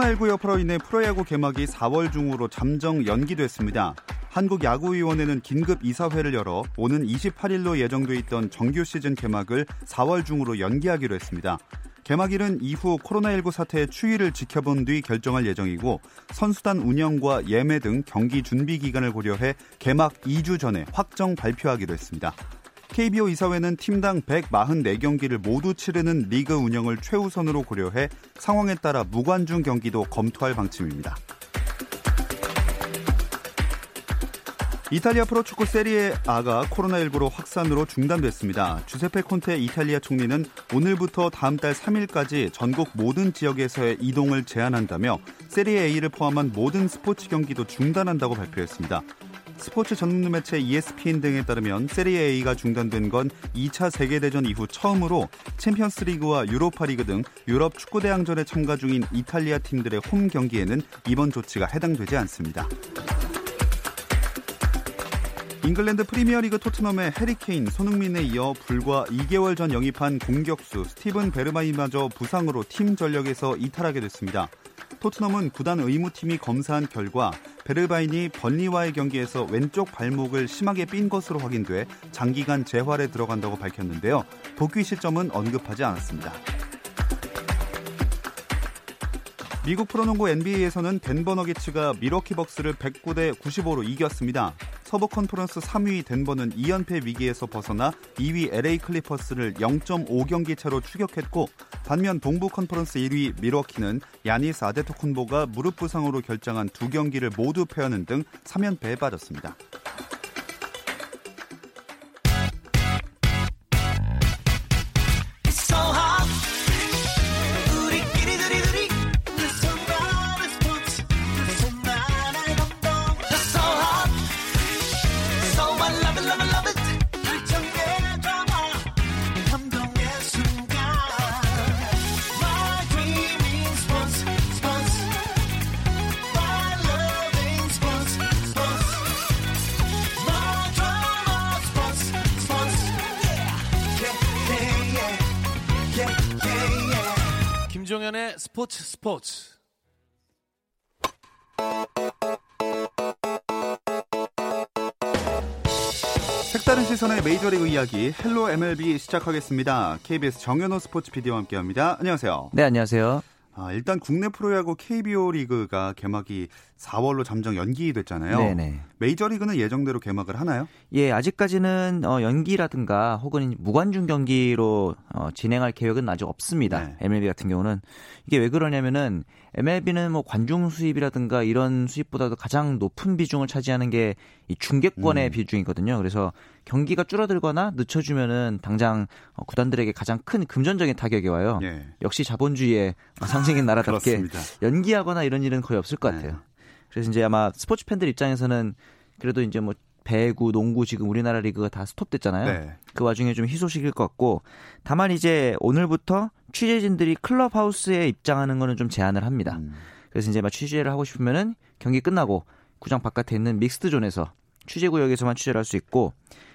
코로나19 여파로 인해 프로야구 개막이 4월 중으로 잠정 연기됐습니다. 한국야구위원회는 긴급 이사회를 열어 오는 28일로 예정돼 있던 정규 시즌 개막을 4월 중으로 연기하기로 했습니다. 개막일은 이후 코로나19 사태의 추이를 지켜본 뒤 결정할 예정이고 선수단 운영과 예매 등 경기 준비 기간을 고려해 개막 2주 전에 확정 발표하기로 했습니다. KBO 이사회는 팀당 144경기를 모두 치르는 리그 운영을 최우선으로 고려해 상황에 따라 무관중 경기도 검토할 방침입니다. 이탈리아 프로축구 세리에 아가 코로나19로 확산으로 중단됐습니다. 주세페 콘테 이탈리아 총리는 오늘부터 다음 달 3일까지 전국 모든 지역에서의 이동을 제한한다며 세리에 A를 포함한 모든 스포츠 경기도 중단한다고 발표했습니다. 스포츠 전문 매체 ESPN 등에 따르면 세리에 A가 중단된 건 2차 세계대전 이후 처음으로 챔피언스리그와 유로파리그 등 유럽 축구 대항전에 참가 중인 이탈리아 팀들의 홈 경기에는 이번 조치가 해당되지 않습니다. 잉글랜드 프리미어리그 토트넘의 해리 케인, 손흥민에 이어 불과 2개월 전 영입한 공격수 스티븐 베르바인마저 부상으로 팀 전력에서 이탈하게 됐습니다. 토트넘은 구단 의무팀이 검사한 결과 베르바인이 번리와의 경기에서 왼쪽 발목을 심하게 삔 것으로 확인돼 장기간 재활에 들어간다고 밝혔는데요. 복귀 시점은 언급하지 않았습니다. 미국 프로농구 NBA에서는 덴버 너기츠가 밀워키 벅스를 109대 95로 이겼습니다. 서부 컨퍼런스 3위 덴버는 2연패 위기에서 벗어나 2위 LA 클리퍼스를 0.5경기 차로 추격했고 반면 동부 컨퍼런스 1위 밀워키는 야니스 아데토쿤보가 무릎 부상으로 결장한 두 경기를 모두 패하는 등 3연패에 빠졌습니다. 스포츠 스포츠. 색다른 시선의 메이저리그 이야기 Hello MLB 시작하겠습니다. KBS 정현호 스포츠 PD와 함께합니다. 안녕하세요. 네, 안녕하세요. 아, 일단 국내 프로야구 KBO 리그가 개막이 4월로 잠정 연기됐잖아요. 네네. 메이저리그는 예정대로 개막을 하나요? 예, 아직까지는 어, 연기라든가 혹은 무관중 경기로 어, 진행할 계획은 아직 없습니다. 네. MLB 같은 경우는 이게 왜 그러냐면은 MLB는 뭐 관중 수입이라든가 이런 수입보다도 가장 높은 비중을 차지하는 게 이 중계권의 음. 비중이거든요. 그래서 경기가 줄어들거나 늦춰주면은 당장 어, 구단들에게 가장 큰 금전적인 타격이 와요. 예. 역시 자본주의의 상징인 나라답게 연기하거나 이런 일은 거의 없을 것 네. 같아요. 네. 그래서 이제 아마 스포츠 팬들 입장에서는 그래도 이제 뭐 배구, 농구 지금 우리나라 리그가 다 스톱됐잖아요. 네. 그 와중에 좀 희소식일 것 같고 다만 이제 오늘부터 취재진들이 클럽 하우스에 입장하는 거는 좀 제한을 합니다. 음. 그래서 이제 막 취재를 하고 싶으면은 경기 끝나고 구장 바깥에 있는 믹스드 존에서 취재 구역에서만 취재를 할 수 있고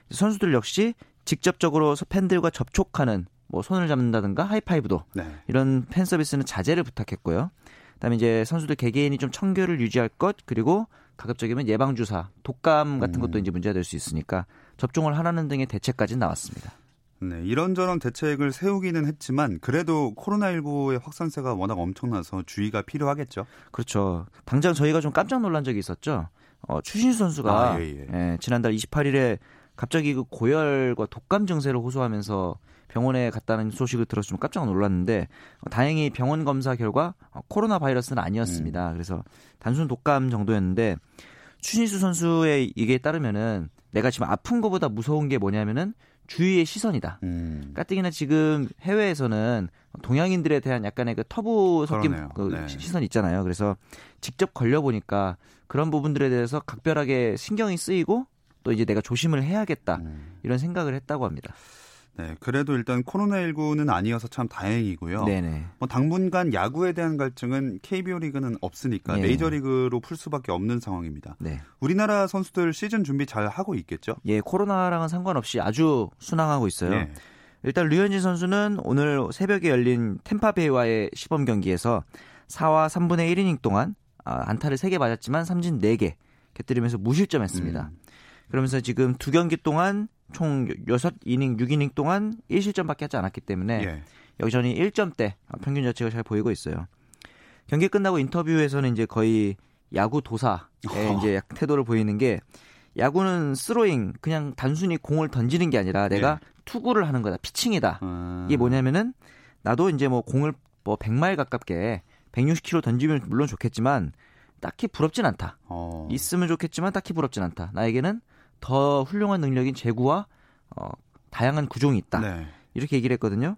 선수들 역시 직접적으로 팬들과 접촉하는 뭐 손을 잡는다든가 하이파이브도 네. 이런 팬 서비스는 자제를 부탁했고요. 그다음에 이제 선수들 개개인이 좀 청결을 유지할 것 그리고 가급적이면 예방 주사, 독감 같은 것도 음. 이제 문제가 될 수 있으니까 접종을 하라는 등의 대책까지 나왔습니다. 네, 이런저런 대책을 세우기는 했지만 그래도 코로나19의 확산세가 워낙 엄청나서 주의가 필요하겠죠. 그렇죠. 당장 저희가 좀 깜짝 놀란 적이 있었죠. 어, 추신수 선수가 아, 예, 예. 예, 지난달 28일에 갑자기 그 고열과 독감 증세를 호소하면서 병원에 갔다는 소식을 들어서 좀 깜짝 놀랐는데 어, 다행히 병원 검사 결과 어, 코로나 바이러스는 아니었습니다. 음. 그래서 단순 독감 정도였는데 추신수 선수의 얘기에 따르면은 내가 지금 아픈 것보다 무서운 게 뭐냐면은 주위의 시선이다. 음. 가뜩이나 지금 해외에서는 동양인들에 대한 약간의 그 터부 섞인 그 네. 시선 있잖아요. 그래서 직접 걸려 보니까 그런 부분들에 대해서 각별하게 신경이 쓰이고 또 이제 내가 조심을 해야겠다 음. 이런 생각을 했다고 합니다. 네, 그래도 일단 코로나19는 아니어서 참 다행이고요. 네네. 뭐 당분간 야구에 대한 갈증은 KBO 리그는 없으니까 네. 메이저 리그로 풀 수밖에 없는 상황입니다. 네. 우리나라 선수들 시즌 준비 잘 하고 있겠죠? 예, 코로나랑은 상관없이 아주 순항하고 있어요. 네. 일단 류현진 선수는 오늘 새벽에 열린 템파베이와의 시범 경기에서 4와 3분의 1이닝 동안 아, 안타를 3개 맞았지만 삼진 4개 곁들이면서 무실점했습니다. 음. 그러면서 지금 두 경기 동안 총 6이닝, 6이닝 동안 1실점밖에 하지 않았기 때문에 예. 여전히 1점대 평균 자체가 잘 보이고 있어요. 경기 끝나고 인터뷰에서는 이제 거의 야구 도사의 어. 이제 태도를 보이는 게 야구는 스로잉 그냥 단순히 공을 던지는 게 아니라 내가 예. 투구를 하는 거다. 피칭이다. 음. 이게 뭐냐면은 나도 이제 뭐 공을 뭐 100마일 가깝게 160km 던지면 물론 좋겠지만 딱히 부럽진 않다. 어. 있으면 좋겠지만 딱히 부럽진 않다. 나에게는 더 훌륭한 능력인 제구와 어, 다양한 구종이 있다. 네. 이렇게 얘기를 했거든요.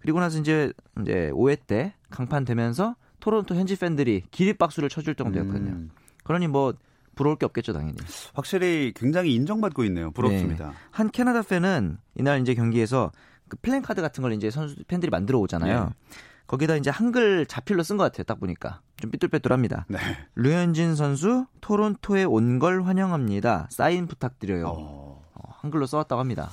그리고 나서 이제 이제 5회 때 강판 되면서 토론토 현지 팬들이 기립박수를 쳐줄 정도였거든요. 음. 그러니 뭐 부러울 게 없겠죠, 당연히. 확실히 굉장히 인정받고 있네요. 부럽습니다. 네. 한 캐나다 팬은 이날 이제 경기에서 그 플랜카드 같은 걸 이제 선수 팬들이 만들어 오잖아요. 네. 거기다 이제 한글 자필로 쓴 것 같아요. 딱 보니까 좀 삐뚤빼뚤합니다. 네. 류현진 선수 토론토에 온 걸 환영합니다. 사인 부탁드려요. 어. 어, 한글로 써왔다고 합니다.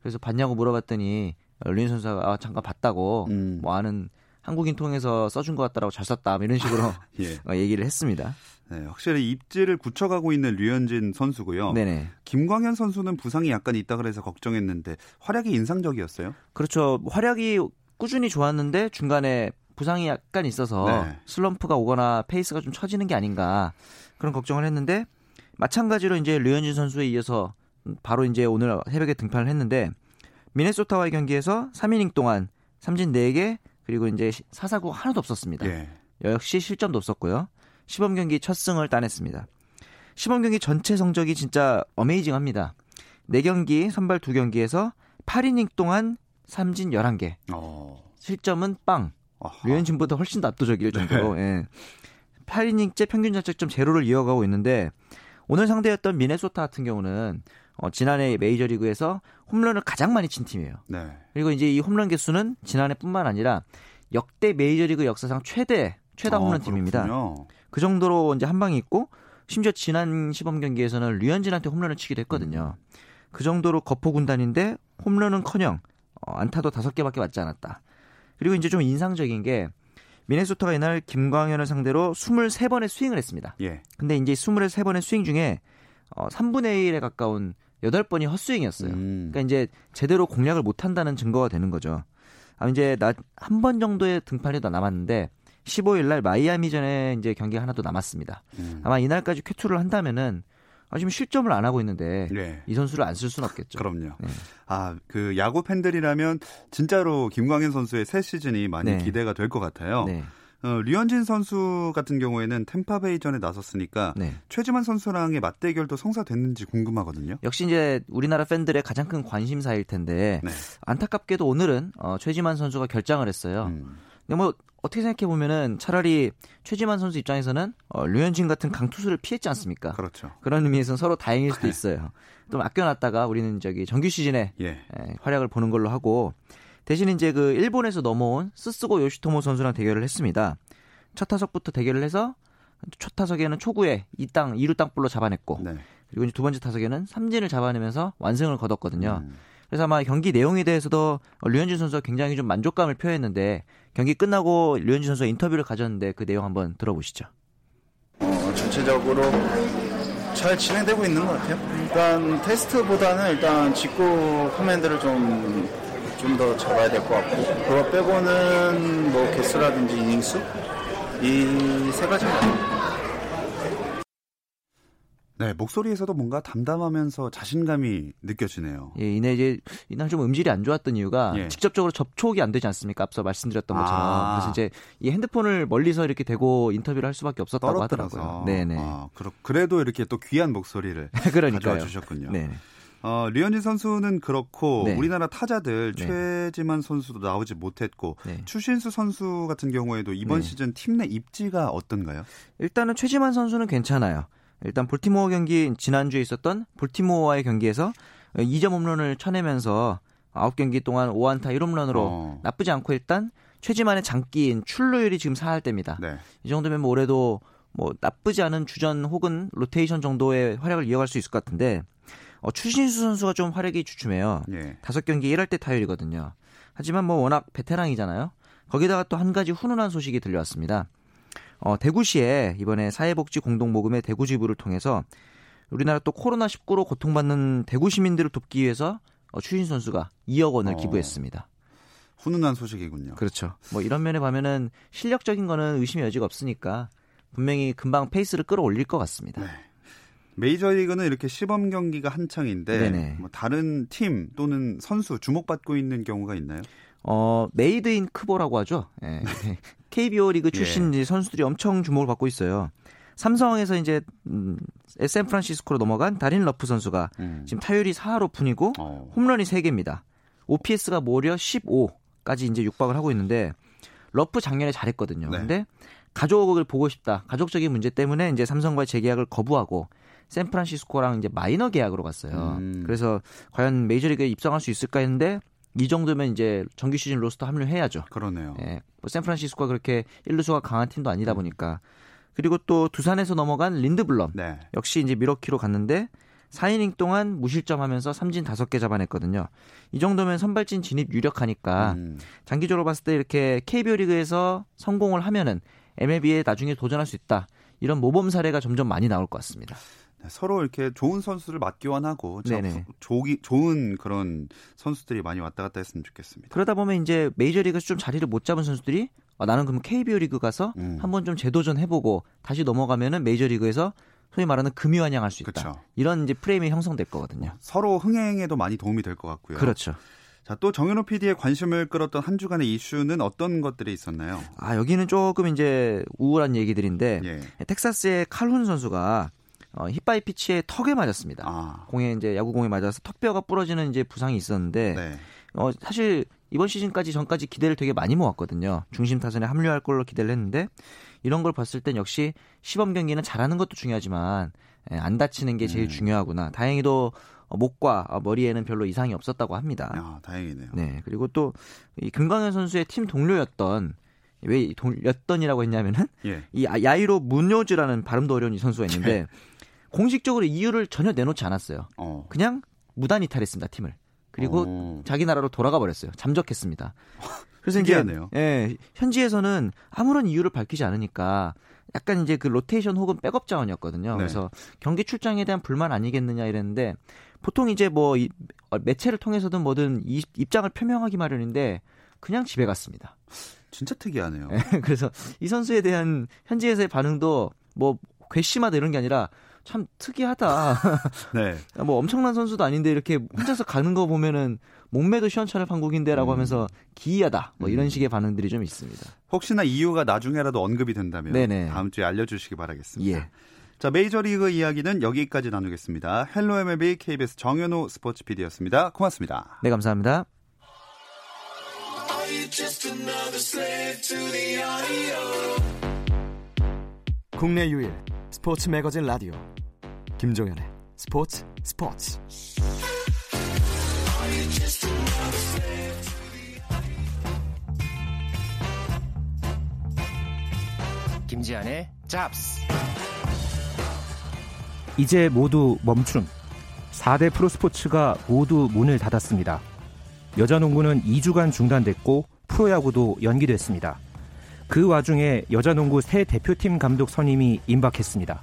그래서 봤냐고 물어봤더니 류현진 선수가 아, 잠깐 봤다고 음. 뭐 아는 한국인 통해서 써준 것 같다라고 잘 썼다 뭐 이런 식으로 예. 어, 얘기를 했습니다. 네, 확실히 입지를 굳혀가고 있는 류현진 선수고요. 네네. 김광현 선수는 부상이 약간 있다 그래서 걱정했는데 활약이 인상적이었어요. 그렇죠. 활약이 꾸준히 좋았는데 중간에 부상이 약간 있어서 네. 슬럼프가 오거나 페이스가 좀 처지는 게 아닌가 그런 걱정을 했는데 마찬가지로 이제 류현진 선수에 이어서 바로 이제 오늘 새벽에 등판을 했는데 미네소타와의 경기에서 3이닝 동안 삼진 4개 그리고 이제 사사구 하나도 없었습니다. 예. 역시 실점도 없었고요. 시범 경기 첫 승을 따냈습니다. 시범 경기 전체 성적이 진짜 어메이징합니다. 4경기 선발 2경기에서 8이닝 동안 삼진 11개. 어. 실점은 빵. 류현진보다 훨씬 더 압도적일 정도로. 네. 예. 8이닝째 평균 자책점 제로를 이어가고 있는데 오늘 상대였던 미네소타 같은 경우는 어, 지난해 메이저리그에서 홈런을 가장 많이 친 팀이에요. 네. 그리고 이제 이 홈런 개수는 지난해뿐만 아니라 역대 메이저리그 역사상 최대 최다 아, 홈런 어, 팀입니다. 그 정도로 이제 한 방이 있고 심지어 지난 시범 경기에서는 류현진한테 홈런을 치기도 했거든요. 음. 그 정도로 거포 군단인데 홈런은커녕 어, 안타도 다섯 개밖에 맞지 않았다. 그리고 이제 좀 인상적인 게 미네소타가 이날 김광현을 상대로 23번의 스윙을 했습니다. 예. 근데 이제 23번의 스윙 중에 어, 3분의 1에 가까운 8번이 헛스윙이었어요. 음. 그러니까 이제 제대로 공략을 못 한다는 증거가 되는 거죠. 아, 이제 한번 정도의 등판이 더 남았는데 15일 날 마이애미전에 이제 경기가 하나 더 남았습니다. 음. 아마 이날까지 쾌투를 한다면은 아, 지금 실점을 안 하고 있는데 네. 이 선수를 안 쓸 수는 없겠죠. 그럼요. 네. 아, 그 야구 팬들이라면 진짜로 김광현 선수의 새 시즌이 많이 네. 기대가 될 것 같아요. 네. 어, 류현진 선수 같은 경우에는 템파베이전에 나섰으니까 네. 최지만 선수랑의 맞대결도 성사됐는지 궁금하거든요. 역시 이제 우리나라 팬들의 가장 큰 관심사일 텐데 네. 안타깝게도 오늘은 어, 최지만 선수가 결장을 했어요. 음. 근데 뭐 어떻게 생각해 보면은 차라리 최지만 선수 입장에서는 어, 류현진 같은 강투수를 피했지 않습니까? 그렇죠. 그런 의미에서는 서로 다행일 수도 있어요. 좀 아껴놨다가 우리는 저기 정규 시즌에 예. 에, 예, 활약을 보는 걸로 하고 대신 이제 그 일본에서 넘어온 스스고 요시토모 선수랑 대결을 했습니다. 첫 타석부터 대결을 해서 첫 타석에는 초구에 2땅 2루 땅볼로 잡아냈고 네. 그리고 이제 두 번째 타석에는 삼진을 잡아내면서 완승을 거뒀거든요. 음. 그래서 아마 경기 내용에 대해서도 류현진 선수가 굉장히 좀 만족감을 표했는데 경기 끝나고 류현진 선수가 인터뷰를 가졌는데 그 내용 한번 들어보시죠. 어, 전체적으로 잘 진행되고 있는 것 같아요. 일단 테스트보다는 일단 직구 커맨드를 좀 좀 더 잡아야 될 것 같고 그거 빼고는 뭐 개수라든지 이닝수 이 세 가지만 네, 목소리에서도 뭔가 담담하면서 자신감이 느껴지네요. 예, 이내 이제 이날 좀 음질이 안 좋았던 이유가 예. 직접적으로 접촉이 안 되지 않습니까? 앞서 말씀드렸던 것처럼. 아. 그래서 이제 이 핸드폰을 멀리서 이렇게 대고 인터뷰를 할 수밖에 없었다고 떨어뜨려서. 하더라고요. 네, 네. 아, 그래도 이렇게 또 귀한 목소리를 가져와 주셨군요. 네. 어, 류현진 선수는 그렇고 네. 우리나라 타자들 네. 최지만 선수도 나오지 못했고 네. 추신수 선수 같은 경우에도 이번 네. 시즌 팀 내 입지가 어떤가요? 일단은 최지만 선수는 괜찮아요. 일단 볼티모어 경기 지난주에 있었던 볼티모어와의 경기에서 2점 홈런을 쳐내면서 9경기 동안 5안타 1홈런으로 어. 나쁘지 않고 일단 최지만의 장기인 출루율이 지금 4할 때입니다. 네. 이 정도면 뭐 올해도 뭐 나쁘지 않은 주전 혹은 로테이션 정도의 활약을 이어갈 수 있을 것 같은데 어, 추신수 선수가 좀 활약이 주춤해요. 예. 다섯 경기 1할 때 타율이거든요. 하지만 뭐 워낙 베테랑이잖아요. 거기다가 또 한 가지 훈훈한 소식이 들려왔습니다. 어, 대구시에 이번에 사회복지 공동모금의 대구 지부를 통해서 우리나라 또 코로나19로 고통받는 대구 시민들을 돕기 위해서 어, 추신 선수가 2억 원을 어. 기부했습니다. 훈훈한 소식이군요. 그렇죠. 뭐 이런 면에 봐면은 실력적인 거는 의심의 여지가 없으니까 분명히 금방 페이스를 끌어올릴 것 같습니다. 네. 메이저리그는 이렇게 시범 경기가 한창인데 뭐 다른 팀 또는 선수 주목받고 있는 경우가 있나요? 어, Made in 크보라고 하죠. 예. KBO 리그 출신 예. 선수들이 엄청 주목을 받고 있어요. 삼성에서 이제 음, 샌프란시스코로 넘어간 다린 러프 선수가 음. 지금 타율이 4할 5푼이고 어. 홈런이 3개입니다. OPS가 무려 15까지 이제 육박을 하고 있는데 러프 작년에 잘했거든요. 네. 근데 가족을 보고 싶다. 가족적인 문제 때문에 이제 삼성과의 재계약을 거부하고 샌프란시스코랑 이제 마이너 계약으로 갔어요. 음. 그래서 과연 메이저리그에 입성할 수 있을까 했는데 이 정도면 이제 정규 시즌 로스터 합류해야죠. 그러네요. 예. 뭐 샌프란시스코가 그렇게 1루수가 강한 팀도 아니다 음. 보니까 그리고 또 두산에서 넘어간 린드블럼 네. 역시 이제 미러키로 갔는데 4이닝 동안 무실점하면서 삼진 5개 잡아냈거든요. 이 정도면 선발진 진입 유력하니까 음. 장기적으로 봤을 때 이렇게 KBO 리그에서 성공을 하면은 MLB에 나중에 도전할 수 있다. 이런 모범 사례가 점점 많이 나올 것 같습니다. 네, 서로 이렇게 좋은 선수를 맞교환하고 조기, 좋은 그런 선수들이 많이 왔다 갔다 했으면 좋겠습니다. 그러다 보면 이제 메이저리그에서 좀 자리를 못 잡은 선수들이 아, 나는 그럼 KBO 리그 가서 음. 한번 좀 재도전 해보고 다시 넘어가면은 메이저리그에서 소위 말하는 금유환영할 수 있다. 그렇죠. 이런 이제 프레임이 형성될 거거든요. 서로 흥행에도 많이 도움이 될 것 같고요. 그렇죠. 자, 또 정현호 PD의 관심을 끌었던 한 주간의 이슈는 어떤 것들이 있었나요? 아, 여기는 조금 이제 우울한 얘기들인데 예. 텍사스의 칼훈 선수가 어, 힙바이 피치에 턱에 맞았습니다. 아. 공에 이제 야구공에 맞아서 턱뼈가 부러지는 이제 부상이 있었는데 네. 어, 사실 이번 시즌까지 전까지 기대를 되게 많이 모았거든요. 중심 타선에 합류할 걸로 기대를 했는데 이런 걸 봤을 땐 역시 시범 경기는 잘하는 것도 중요하지만 예, 안 다치는 게 제일 음. 중요하구나. 다행히도 목과 머리에는 별로 이상이 없었다고 합니다. 아, 다행이네요. 네. 그리고 또 이 금광현 선수의 팀 동료였던 왜 동료였던이라고 했냐면은 예. 이 야이로 문요즈라는 발음도 어려운 이 선수가 있는데 예. 공식적으로 이유를 전혀 내놓지 않았어요. 어. 그냥 무단 이탈했습니다 팀을. 그리고 어. 자기 나라로 돌아가 버렸어요. 잠적했습니다. 그래서 이제 예, 현지에서는 아무런 이유를 밝히지 않으니까 약간 이제 그 로테이션 혹은 백업 자원이었거든요. 네. 그래서 경기 출장에 대한 불만 아니겠느냐 이랬는데 보통 이제 뭐 이, 어, 매체를 통해서든 뭐든 이, 입장을 표명하기 마련인데 그냥 집에 갔습니다. 진짜 특이하네요. 예, 그래서 이 선수에 대한 현지에서의 반응도 뭐 괘씸하다 이런 게 아니라 참 특이하다. 네. 뭐 엄청난 선수도 아닌데 이렇게 혼자서 가는 거 보면은 몸매도 시원찮을 판국인데라고 음. 하면서 기이하다. 뭐 이런 음. 식의 반응들이 좀 있습니다. 혹시나 이유가 나중에라도 언급이 된다면 네네. 다음 주에 알려주시기 바라겠습니다. 예. 자 메이저리그 이야기는 여기까지 나누겠습니다. Hello MLB KBS 정현호 스포츠 PD였습니다. 고맙습니다. 네 감사합니다. 국내 유일 스포츠 매거진 라디오 김종현의 스포츠 스포츠 김지한의 잡스 이제 모두 멈춤 4대 프로스포츠가 모두 문을 닫았습니다. 여자 농구는 2주간 중단됐고 프로야구도 연기됐습니다. 그 와중에 여자농구 새 대표팀 감독 선임이 임박했습니다.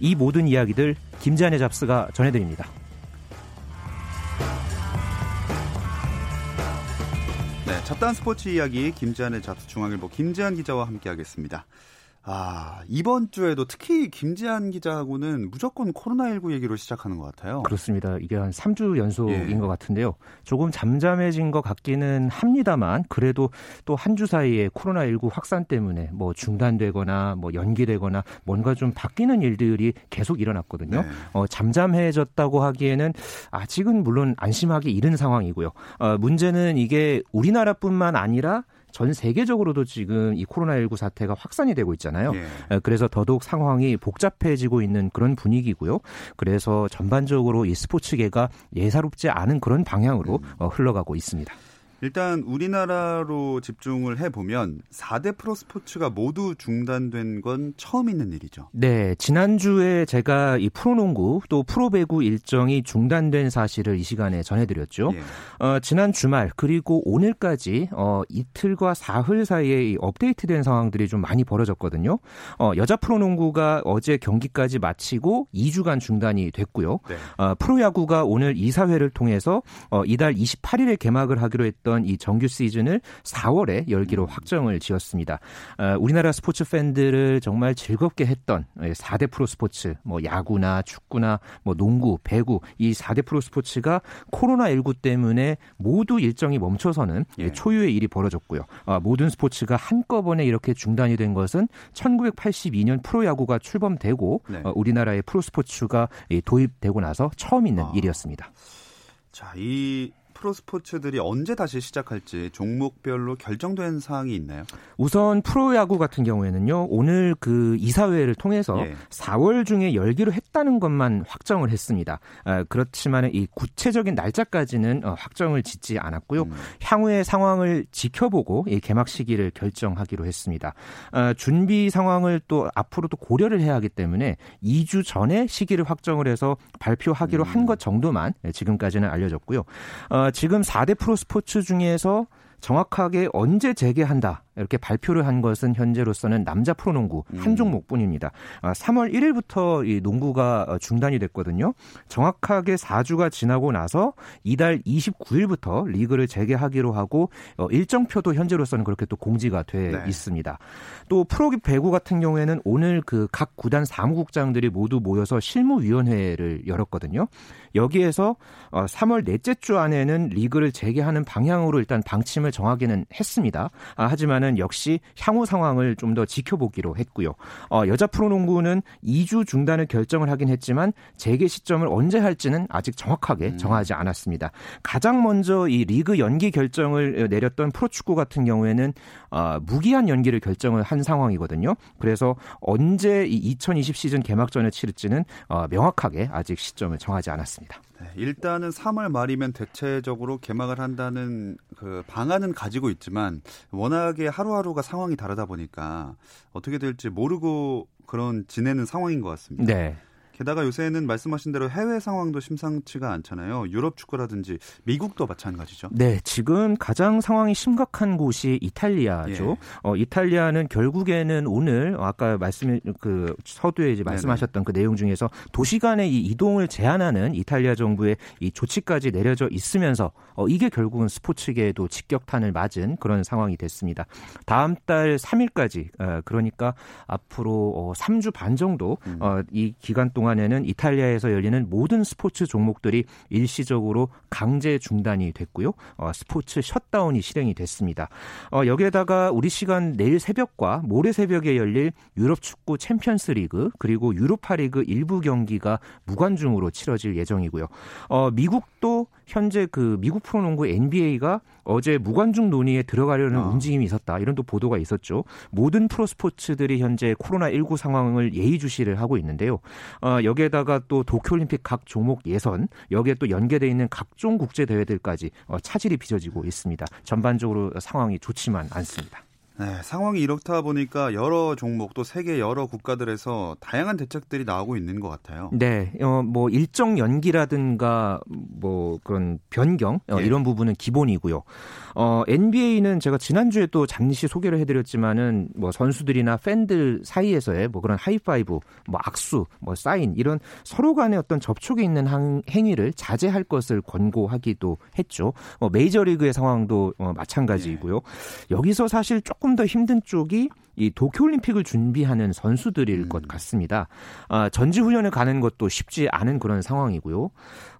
이 모든 이야기들 김지한의 잡스가 전해드립니다. 네, 잡다한 스포츠 이야기 김지한의 잡스 중앙일보 김지한 기자와 함께하겠습니다. 아, 이번 주에도 특히 김지한 기자하고는 무조건 코로나19 얘기로 시작하는 것 같아요. 그렇습니다. 이게 한 3주 연속인 예. 것 같은데요. 조금 잠잠해진 것 같기는 합니다만 그래도 또 한 주 사이에 코로나19 확산 때문에 뭐 중단되거나 뭐 연기되거나 뭔가 좀 바뀌는 일들이 계속 일어났거든요. 네. 어, 잠잠해졌다고 하기에는 아직은 물론 안심하기 이른 상황이고요. 어, 문제는 이게 우리나라뿐만 아니라 전 세계적으로도 지금 이 코로나19 사태가 확산이 되고 있잖아요. 예. 그래서 더더욱 상황이 복잡해지고 있는 그런 분위기고요. 그래서 전반적으로 이 스포츠계가 예사롭지 않은 그런 방향으로 음. 어, 흘러가고 있습니다. 일단 우리나라로 집중을 해보면 4대 프로 스포츠가 모두 중단된 건 처음 있는 일이죠. 네. 지난주에 제가 이 프로농구 또 프로배구 일정이 중단된 사실을 이 시간에 전해드렸죠. 예. 어, 지난 주말 그리고 오늘까지 어, 이틀과 사흘 사이에 업데이트된 상황들이 좀 많이 벌어졌거든요. 어, 여자 프로농구가 어제 경기까지 마치고 2주간 중단이 됐고요. 네. 어, 프로야구가 오늘 이사회를 통해서 어, 이달 28일에 개막을 하기로 했던 있었던 이 정규 시즌을 4월에 열기로 음. 확정을 지었습니다. 어, 우리나라 스포츠 팬들을 정말 즐겁게 했던 4대 예, 프로 스포츠, 뭐 야구나 축구나 뭐 농구, 배구 이 4대 프로 스포츠가 코로나19 때문에 모두 일정이 멈춰서는 예. 초유의 일이 벌어졌고요. 어, 모든 스포츠가 한꺼번에 이렇게 중단이 된 것은 1982년 프로야구가 출범되고 네. 어, 우리나라의 프로 스포츠가 도입되고 나서 처음 있는 아. 일이었습니다. 자, 이 프로 스포츠들이 언제 다시 시작할지 종목별로 결정된 사항이 있나요? 우선 프로야구 같은 경우에는요. 오늘 그 이사회를 통해서 예. 4월 중에 열기로 했다는 것만 확정을 했습니다. 아, 그렇지만 이 구체적인 날짜까지는 어, 확정을 짓지 않았고요. 음. 향후의 상황을 지켜보고 이 개막 시기를 결정하기로 했습니다. 아, 준비 상황을 또 앞으로도 고려를 해야 하기 때문에 2주 전에 시기를 확정을 해서 발표하기로 음. 한것 정도만 지금까지는 알려졌고요. 어, 지금 4대 프로 스포츠 중에서 정확하게 언제 재개한다 이렇게 발표를 한 것은 현재로서는 남자 프로농구 한 음. 종목뿐입니다. 3월 아, 1일부터 이 농구가 어, 중단이 됐거든요. 정확하게 4주가 지나고 나서 이달 29일부터 리그를 재개하기로 하고 어, 일정표도 현재로서는 그렇게 또 공지가 돼 네. 있습니다. 또 프로 배구 같은 경우에는 오늘 그 각 구단 사무국장들이 모두 모여서 실무위원회를 열었거든요. 여기에서 3월 어, 넷째 주 안에는 리그를 재개하는 방향으로 일단 방침을 정하기는 했습니다. 아, 하지만은 역시 향후 상황을 좀 더 지켜보기로 했고요. 어, 여자 프로농구는 2주 중단을 결정을 하긴 했지만 재개 시점을 언제 할지는 아직 정확하게 음. 정하지 않았습니다. 가장 먼저 이 리그 연기 결정을 내렸던 프로축구 같은 경우에는 어, 무기한 연기를 결정을 한 상황이거든요. 그래서 언제 이 2020 시즌 개막전을 치를지는 어, 명확하게 아직 시점을 정하지 않았습니다. 네, 일단은 3월 말이면 대체적으로 개막을 한다는 그 방안은 가지고 있지만 워낙에 하루하루가 상황이 다르다 보니까 어떻게 될지 모르고 그런 지내는 상황인 것 같습니다. 네. 게다가 요새는 말씀하신 대로 해외 상황도 심상치가 않잖아요. 유럽 축구라든지 미국도 마찬가지죠. 네, 지금 가장 상황이 심각한 곳이 이탈리아죠. 예. 어, 이탈리아는 결국에는 오늘 아까 말씀 그 서두에 이제 말씀하셨던 네네. 그 내용 중에서 도시 간의 이 이동을 제한하는 이탈리아 정부의 이 조치까지 내려져 있으면서 어, 이게 결국은 스포츠계에도 직격탄을 맞은 그런 상황이 됐습니다. 다음 달 3일까지 어, 그러니까 앞으로 어, 3주 반 정도 음. 어, 이 기간 동안 동안에는 이탈리아에서 열리는 모든 스포츠 종목들이 일시적으로 강제 중단이 됐고요. 어, 스포츠 셧다운이 실행이 됐습니다. 어, 여기에다가 우리 시간 내일 새벽과 모레 새벽에 열릴 유럽 축구 챔피언스 리그 그리고 유로파 리그 일부 경기가 무관중으로 치러질 예정이고요. 어, 미국도 현재 그 미국 프로농구 NBA가 어제 무관중 논의에 들어가려는 아. 움직임이 있었다. 이런 또 보도가 있었죠. 모든 프로 스포츠들이 현재 코로나19 상황을 예의주시를 하고 있는데요. 어, 여기에다가 또 도쿄올림픽 각 종목 예선, 여기에 또 연계돼 있는 각종 국제 대회들까지 어, 차질이 빚어지고 있습니다. 전반적으로 상황이 좋지만 않습니다. 네, 상황이 이렇다 보니까 여러 종목 또 세계 여러 국가들에서 다양한 대책들이 나오고 있는 것 같아요. 네, 어, 뭐 일정 연기라든가 뭐 그런 변경 어, 예. 이런 부분은 기본이고요. 어, NBA는 제가 지난주에 또 잠시 소개를 해드렸지만은 뭐 선수들이나 팬들 사이에서의 뭐 그런 하이파이브, 뭐 악수, 뭐 사인 이런 서로 간의 어떤 접촉이 있는 한, 행위를 자제할 것을 권고하기도 했죠. 뭐 메이저리그의 상황도 어, 마찬가지이고요. 예. 여기서 사실 조금 더 힘든 쪽이 이 도쿄올림픽을 준비하는 선수들일 음. 것 같습니다. 아, 전지훈련을 가는 것도 쉽지 않은 그런 상황이고요.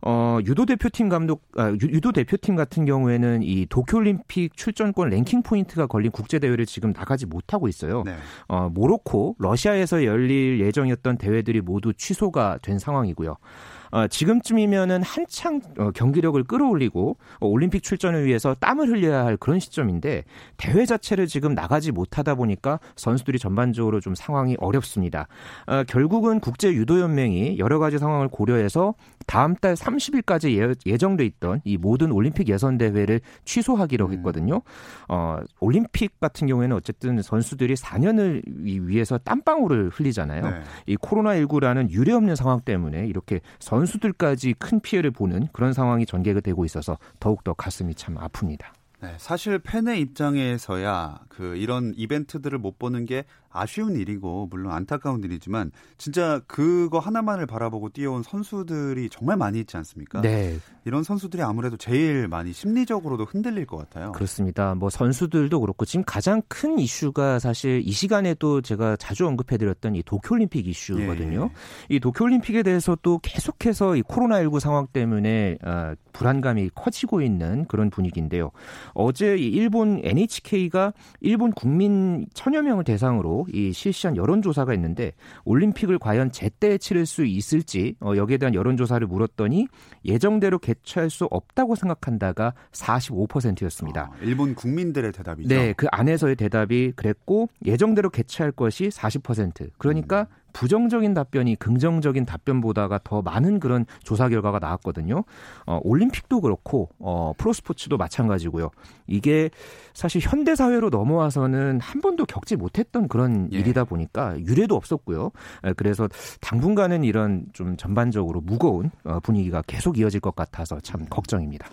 어, 유도 대표팀 감독, 아, 유도 대표팀 같은 경우에는 이 도쿄올림픽 출전권 랭킹 포인트가 걸린 국제대회를 지금 나가지 못하고 있어요. 네. 어, 모로코, 러시아에서 열릴 예정이었던 대회들이 모두 취소가 된 상황이고요. 어, 지금쯤이면은 한창 어, 경기력을 끌어올리고 어, 올림픽 출전을 위해서 땀을 흘려야 할 그런 시점인데 대회 자체를 지금 나가지 못하다 보니까 선수들이 전반적으로 좀 상황이 어렵습니다. 어, 결국은 국제 유도 연맹이 여러 가지 상황을 고려해서 다음 달 30일까지 예, 정돼 있던 이 모든 올림픽 예선 대회를 취소하기로 음. 했거든요. 어, 올림픽 같은 경우에는 어쨌든 선수들이 4년을 위해서 땀방울을 흘리잖아요. 네. 이 코로나 19라는 유례 없는 상황 때문에 이렇게 선 선수들까지 큰 피해를 보는 그런 상황이 전개가 되고 있어서 더욱더 가슴이 참 아픕니다. 네, 사실 팬의 입장에서야 그 이런 이벤트들을 못 보는 게 아쉬운 일이고 물론 안타까운 일이지만 진짜 그거 하나만을 바라보고 뛰어온 선수들이 정말 많이 있지 않습니까? 네. 이런 선수들이 아무래도 제일 많이 심리적으로도 흔들릴 것 같아요. 그렇습니다. 뭐 선수들도 그렇고 지금 가장 큰 이슈가 사실 이 시간에도 제가 자주 언급해드렸던 이 도쿄올림픽 이슈거든요. 예. 이 도쿄올림픽에 대해서도 계속해서 이 코로나19 상황 때문에 어, 불안감이 커지고 있는 그런 분위기인데요. 어제 이 일본 NHK가 일본 국민 천여 명을 대상으로 이 실시한 여론조사가 있는데 올림픽을 과연 제때 치를 수 있을지 어, 여기에 대한 여론조사를 물었더니 예정대로 개최할 수 없다고 생각한다가 45%였습니다. 아, 일본 국민들의 대답이죠. 네, 그 안에서의 대답이 그랬고 예정대로 개최할 것이 40%. 그러니까 음. 부정적인 답변이 긍정적인 답변보다가 더 많은 그런 조사 결과가 나왔거든요. 어, 올림픽도 그렇고 어, 프로스포츠도 마찬가지고요. 이게 사실 현대 사회로 넘어와서는 한 번도 겪지 못했던 그런 예. 일이다 보니까 유례도 없었고요. 그래서 당분간은 이런 좀 전반적으로 무거운 어, 분위기가 계속 이어질 것 같아서 참 걱정입니다.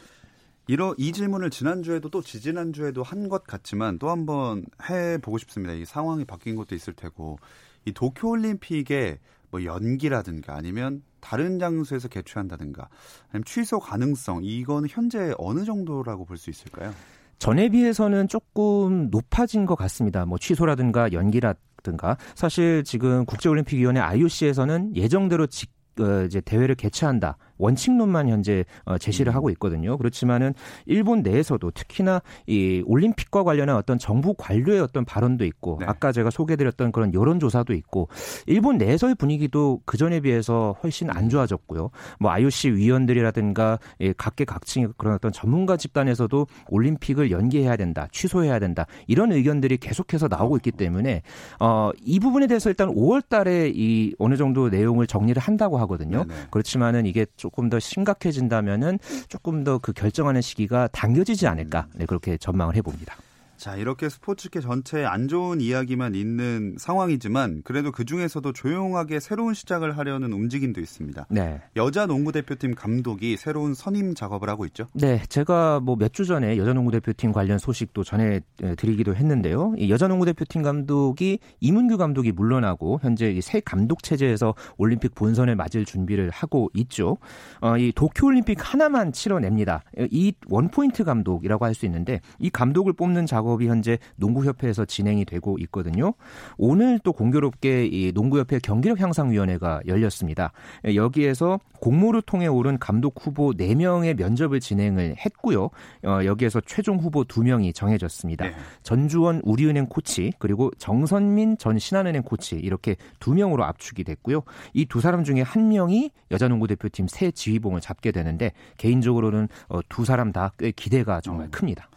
이러 이 질문을 지난주에도 또 지지난주에도 한 것 같지만 또 한번 해 보고 싶습니다. 이 상황이 바뀐 것도 있을 테고 이 도쿄 올림픽의 뭐 연기라든가 아니면 다른 장소에서 개최한다든가 아니면 취소 가능성 이거는 현재 어느 정도라고 볼 수 있을까요? 전에 비해서는 조금 높아진 것 같습니다. 뭐 취소라든가 연기라든가 사실 지금 국제올림픽위원회 IOC에서는 예정대로 직, 어, 이제 대회를 개최한다. 원칙론만 현재 어, 제시를 음. 하고 있거든요. 그렇지만은 일본 내에서도 특히나 이 올림픽과 관련한 어떤 정부 관료의 어떤 발언도 있고 네. 아까 제가 소개드렸던 그런 여론조사도 있고 일본 내에서의 분위기도 그 전에 비해서 훨씬 안 좋아졌고요. 뭐 IOC 위원들이라든가 예, 각계각층의 그런 어떤 전문가 집단에서도 올림픽을 연기해야 된다, 취소해야 된다 이런 의견들이 계속해서 나오고 있기 때문에 어, 이 부분에 대해서 일단 5월달에 이 어느 정도 내용을 정리를 한다고 하거든요. 네네. 그렇지만은 이게 좀 조금 더 심각해진다면은 조금 더 그 결정하는 시기가 당겨지지 않을까 네, 그렇게 전망을 해봅니다. 자, 이렇게 스포츠계 전체에 안 좋은 이야기만 있는 상황이지만 그래도 그 중에서도 조용하게 새로운 시작을 하려는 움직임도 있습니다. 네. 여자 농구 대표팀 감독이 새로운 선임 작업을 하고 있죠. 네, 제가 뭐 몇 주 전에 여자 농구 대표팀 관련 소식도 전해 드리기도 했는데요. 이 여자 농구 대표팀 감독이 이문규 감독이 물러나고 현재 새 감독 체제에서 올림픽 본선을 맞을 준비를 하고 있죠. 어, 이 도쿄 올림픽 하나만 치러냅니다. 이 원포인트 감독이라고 할 수 있는데 이 감독을 뽑는 작업 작업이 현재 농구협회에서 진행이 되고 있거든요. 오늘 또 공교롭게 이 농구협회 경기력 향상위원회가 열렸습니다. 여기에서 공모를 통해 오른 감독 후보 4명의 면접을 진행을 했고요. 어, 여기에서 최종 후보 2명이 정해졌습니다. 네. 전주원 우리은행 코치 그리고 정선민 전 신한은행 코치 이렇게 2명으로 압축이 됐고요. 이 두 사람 중에 한 명이 여자농구 대표팀 새 지휘봉을 잡게 되는데 개인적으로는 어, 두 사람 다 꽤 기대가 정말 음. 큽니다.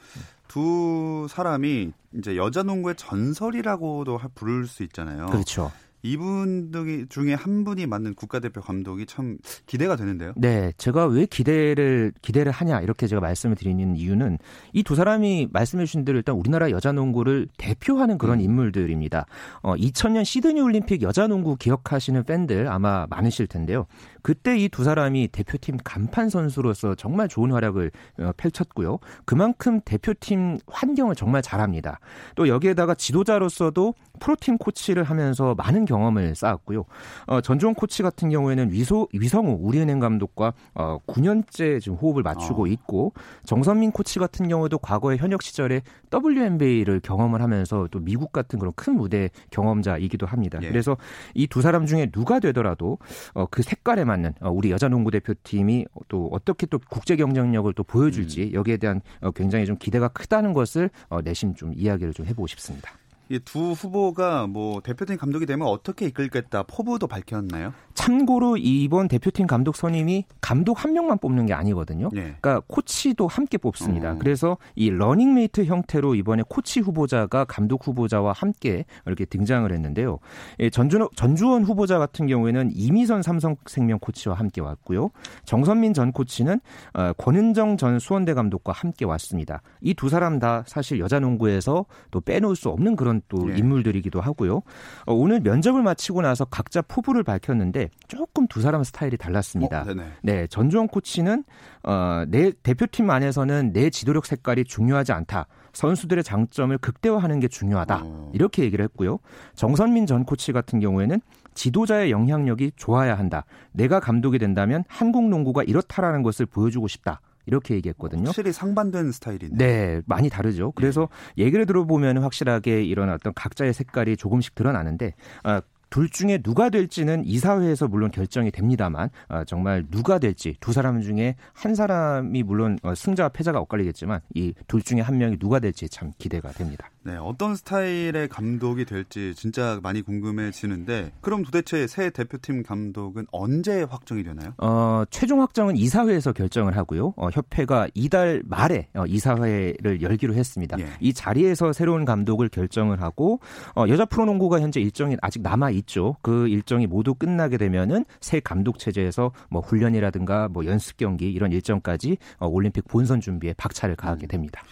두 사람이 이제 여자 농구의 전설이라고도 부를 수 있잖아요. 그렇죠. 이분 중에 한 분이 맡는 국가대표 감독이 참 기대가 되는데요. 네, 제가 왜 기대를 기대를 하냐 이렇게 제가 말씀을 드리는 이유는 이 두 사람이 말씀해 주신 대로 일단 우리나라 여자 농구를 대표하는 그런 음. 인물들입니다. 어, 2000년 시드니 올림픽 여자 농구 기억하시는 팬들 아마 많으실 텐데요. 그때 이 두 사람이 대표팀 간판 선수로서 정말 좋은 활약을 어, 펼쳤고요. 그만큼 대표팀 환경을 정말 잘합니다. 또 여기에다가 지도자로서도 프로팀 코치를 하면서 많은 경험을 쌓았고요. 어, 전주원 코치 같은 경우에는 위소, 위성우 우리은행 감독과 어, 9년째 지금 호흡을 맞추고 어. 있고 정선민 코치 같은 경우도 과거에 현역 시절에 WNBA를 경험을 하면서 또 미국 같은 그런 큰 무대 경험자이기도 합니다. 예. 그래서 이 두 사람 중에 누가 되더라도 어, 그 색깔에 맞는 어, 우리 여자 농구 대표팀이 또 어떻게 또 국제 경쟁력을 또 보여줄지 음. 여기에 대한 어, 굉장히 좀 기대가 크다는 것을 어, 내심 좀 이야기를 좀 해보고 싶습니다. 이 두 후보가 뭐 대표팀 감독이 되면 어떻게 이끌겠다 포부도 밝혔나요? 참고로 이번 대표팀 감독 선임이 감독 한 명만 뽑는 게 아니거든요. 네. 그러니까 코치도 함께 뽑습니다. 어. 그래서 이 러닝메이트 형태로 이번에 코치 후보자가 감독 후보자와 함께 이렇게 등장을 했는데요. 예, 전주, 전주원 후보자 같은 경우에는 이미선 삼성생명 코치와 함께 왔고요. 정선민 전 코치는 어, 권은정 전 수원대 감독과 함께 왔습니다. 이 두 사람 다 사실 여자 농구에서 또 빼놓을 수 없는 그런 또 예. 인물들이기도 하고요. 어, 오늘 면접을 마치고 나서 각자 포부를 밝혔는데 조금 두 사람 스타일이 달랐습니다. 어, 네, 전주원 코치는 어, 내 대표팀 안에서는 내 지도력 색깔이 중요하지 않다. 선수들의 장점을 극대화하는 게 중요하다. 어. 이렇게 얘기를 했고요. 정선민 전 코치 같은 경우에는 지도자의 영향력이 좋아야 한다. 내가 감독이 된다면 한국 농구가 이렇다라는 것을 보여주고 싶다. 이렇게 얘기했거든요. 확실히 상반된 스타일이네. 네, 많이 다르죠. 그래서 네. 얘기를 들어보면 확실하게 이런 어떤 각자의 색깔이 조금씩 드러나는데 아, 둘 중에 누가 될지는 이사회에서 물론 결정이 됩니다만 어, 정말 누가 될지 두 사람 중에 한 사람이 물론 어, 승자와 패자가 엇갈리겠지만 이 둘 중에 한 명이 누가 될지 참 기대가 됩니다. 네, 어떤 스타일의 감독이 될지 진짜 많이 궁금해지는데 그럼 도대체 새 대표팀 감독은 언제 확정이 되나요? 어, 최종 확정은 이사회에서 결정을 하고요. 어, 협회가 이달 말에 어, 이사회를 열기로 했습니다. 예. 이 자리에서 새로운 감독을 결정을 하고 어, 여자 프로농구가 현재 일정이 아직 남아 있죠. 그 일정이 모두 끝나게 되면은 새 감독 체제에서 뭐 훈련이라든가 뭐 연습 경기 이런 일정까지 어, 올림픽 본선 준비에 박차를 가하게 음. 됩니다.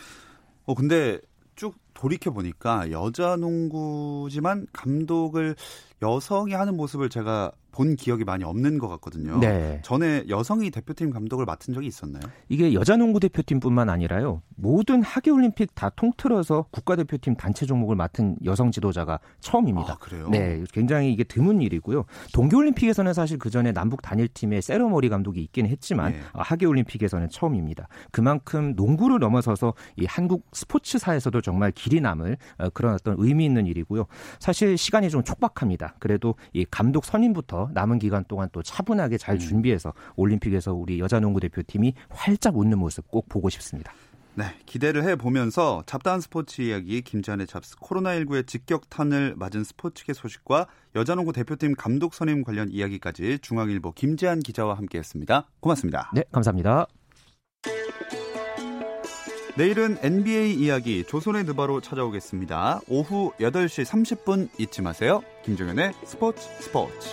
어 근데 쭉 돌이켜 보니까 여자 농구지만 감독을 여성이 하는 모습을 제가 본 기억이 많이 없는 것 같거든요. 네. 전에 여성이 대표팀 감독을 맡은 적이 있었나요? 이게 여자 농구 대표팀뿐만 아니라요. 모든 하계 올림픽 다 통틀어서 국가대표팀 단체 종목을 맡은 여성 지도자가 처음입니다. 아, 그래요? 네, 굉장히 이게 드문 일이고요. 동계 올림픽에서는 사실 그 전에 남북 단일팀의 세러머리 감독이 있긴 했지만 네. 하계 올림픽에서는 처음입니다. 그만큼 농구를 넘어서서 이 한국 스포츠사에서도 정말 길이 남을 어, 그런 어떤 의미 있는 일이고요. 사실 시간이 좀 촉박합니다. 그래도 이 감독 선임부터 남은 기간 동안 또 차분하게 잘 음. 준비해서 올림픽에서 우리 여자 농구 대표팀이 활짝 웃는 모습 꼭 보고 싶습니다. 네, 기대를 해 보면서 잡다한 스포츠 이야기 김지한의 잡스 코로나19의 직격탄을 맞은 스포츠계 소식과 여자농구 대표팀 감독 선임 관련 이야기까지 중앙일보 김지한 기자와 함께했습니다. 고맙습니다. 네, 감사합니다. 내일은 NBA 이야기 조선의 느바로 찾아오겠습니다. 오후 8시 30분 잊지 마세요. 김종현의 스포츠 스포츠.